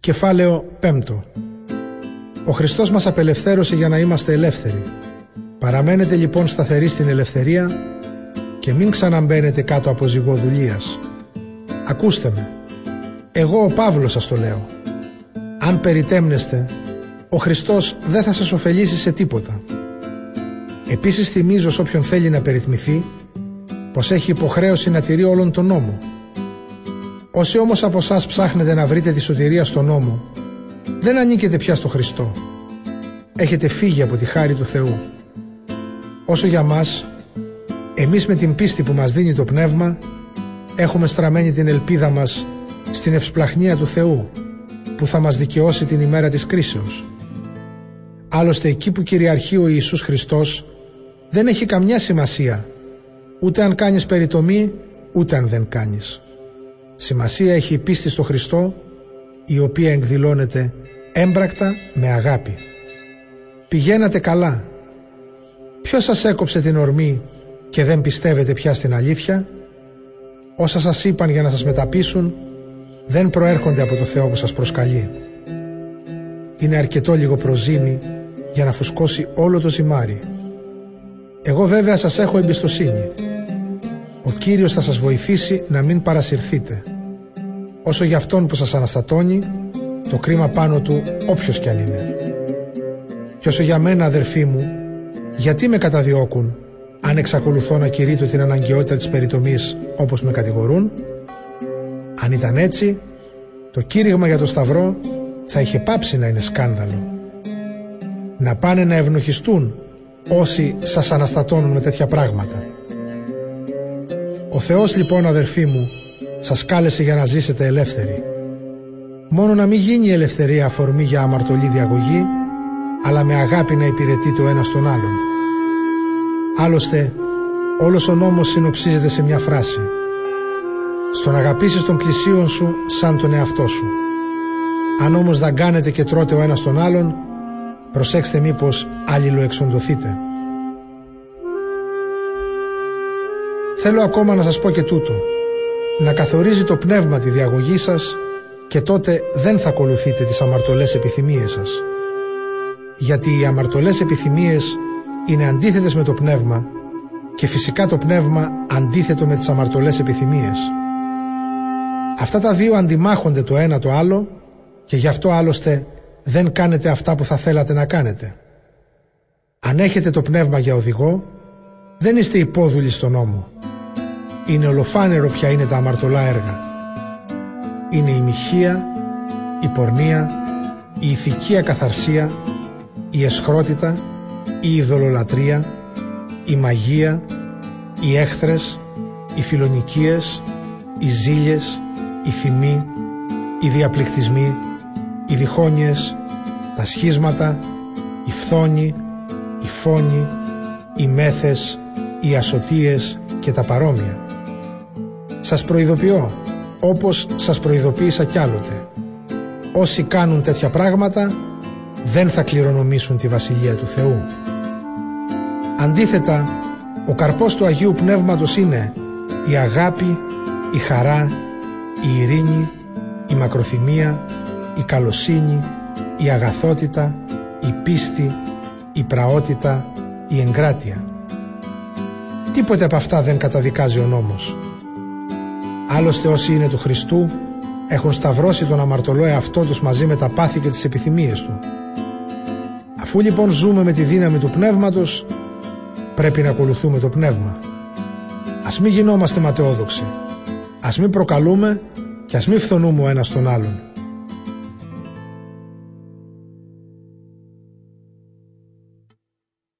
Κεφάλαιο 5 Ο Χριστός μας απελευθέρωσε για να είμαστε ελεύθεροι. Παραμένετε λοιπόν σταθεροί στην ελευθερία και μην ξαναμπαίνετε κάτω από ζυγό δουλείας. Ακούστε με. Εγώ ο Παύλος σας το λέω. Αν περιτέμνεστε, ο Χριστός δεν θα σας ωφελήσει σε τίποτα. Επίσης θυμίζω σε όποιον θέλει να περιτμηθεί πως έχει υποχρέωση να τηρεί όλον τον νόμο. Όσοι όμως από εσάς ψάχνετε να βρείτε τη σωτηρία στον νόμο, δεν ανήκετε πια στο Χριστό. Έχετε φύγει από τη χάρη του Θεού. Όσο για μας, εμείς με την πίστη που μας δίνει το Πνεύμα, έχουμε στραμμένη την ελπίδα μας στην ευσπλαχνία του Θεού, που θα μας δικαιώσει την ημέρα της κρίσεως. Άλλωστε εκεί που κυριαρχεί ο Ιησούς Χριστός, δεν έχει καμιά σημασία, ούτε αν κάνεις περιτομή, ούτε αν δεν κάνεις. Σημασία έχει η πίστη στο Χριστό, η οποία εκδηλώνεται έμπρακτα με αγάπη. Πηγαίνατε καλά. Ποιος σας έκοψε την ορμή και δεν πιστεύετε πια στην αλήθεια; Όσα σας είπαν για να σας μεταπίσουν δεν προέρχονται από το Θεό που σας προσκαλεί. Είναι αρκετό λίγο προζύμι για να φουσκώσει όλο το ζυμάρι. Εγώ βέβαια σας έχω εμπιστοσύνη. Ο Κύριος θα σας βοηθήσει να μην παρασυρθείτε. Όσο για αυτόν που σας αναστατώνει, το κρίμα πάνω του όποιος κι αν είναι. Και όσο για μένα αδερφοί μου, γιατί με καταδιώκουν αν εξακολουθώ να κηρύττω την αναγκαιότητα της περιτομής όπως με κατηγορούν; Αν ήταν έτσι, το κήρυγμα για το Σταυρό θα είχε πάψει να είναι σκάνδαλο. Να πάνε να ευνοχιστούν όσοι σας αναστατώνουν με τέτοια πράγματα. Ο Θεός λοιπόν αδερφοί μου σας κάλεσε για να ζήσετε ελεύθεροι. Μόνο να μην γίνει η ελευθερία αφορμή για αμαρτωλή διαγωγή, αλλά με αγάπη να υπηρετείτε ο ένας τον άλλον. Άλλωστε, όλος ο νόμος συνοψίζεται σε μια φράση. Στον αγαπήσεις τον πλησίον σου σαν τον εαυτό σου. Αν όμως δαγκάνετε και τρώτε ο ένας τον άλλον, προσέξτε μήπως αλληλοεξοντωθείτε. Θέλω ακόμα να σας πω και τούτο. Να καθορίζει το πνεύμα τη διαγωγή σας και τότε δεν θα ακολουθείτε τις αμαρτωλές επιθυμίες σας. Γιατί οι αμαρτωλές επιθυμίες είναι αντίθετες με το πνεύμα και φυσικά το πνεύμα αντίθετο με τις αμαρτωλές επιθυμίες. Αυτά τα δύο αντιμάχονται το ένα το άλλο και γι' αυτό άλλωστε δεν κάνετε αυτά που θα θέλατε να κάνετε. Αν έχετε το πνεύμα για οδηγό, δεν είστε υπόδουλοι στον νόμο. Είναι ολοφάνερο ποια είναι τα αμαρτωλά έργα. Είναι η μοιχεία, η πορνεία, η ηθική ακαθαρσία, η εσχρότητα, η ειδωλολατρεία, η μαγεία, οι έχθρες, οι φιλονικίες, οι ζήλιες, οι θυμοί, οι διαπληκτισμοί, οι διχόνιες, τα σχίσματα, οι φθόνοι, οι φόνοι, οι μέθες, οι ασωτίες και τα παρόμοια. Σας προειδοποιώ, όπως σας προειδοποίησα κι άλλοτε. Όσοι κάνουν τέτοια πράγματα δεν θα κληρονομήσουν τη Βασιλεία του Θεού. Αντίθετα, ο καρπός του Αγίου Πνεύματος είναι η αγάπη, η χαρά, η ειρήνη, η μακροθυμία, η καλοσύνη, η αγαθότητα, η πίστη, η πραότητα, η εγκράτεια. Τίποτε από αυτά δεν καταδικάζει ο νόμος. Άλλωστε όσοι είναι του Χριστού έχουν σταυρώσει τον αμαρτωλό εαυτό τους μαζί με τα πάθη και τις επιθυμίες του. Αφού λοιπόν ζούμε με τη δύναμη του Πνεύματος πρέπει να ακολουθούμε το Πνεύμα. Ας μην γινόμαστε ματαιόδοξοι. Ας μην προκαλούμε και ας μην φθονούμε ο ένας τον άλλον.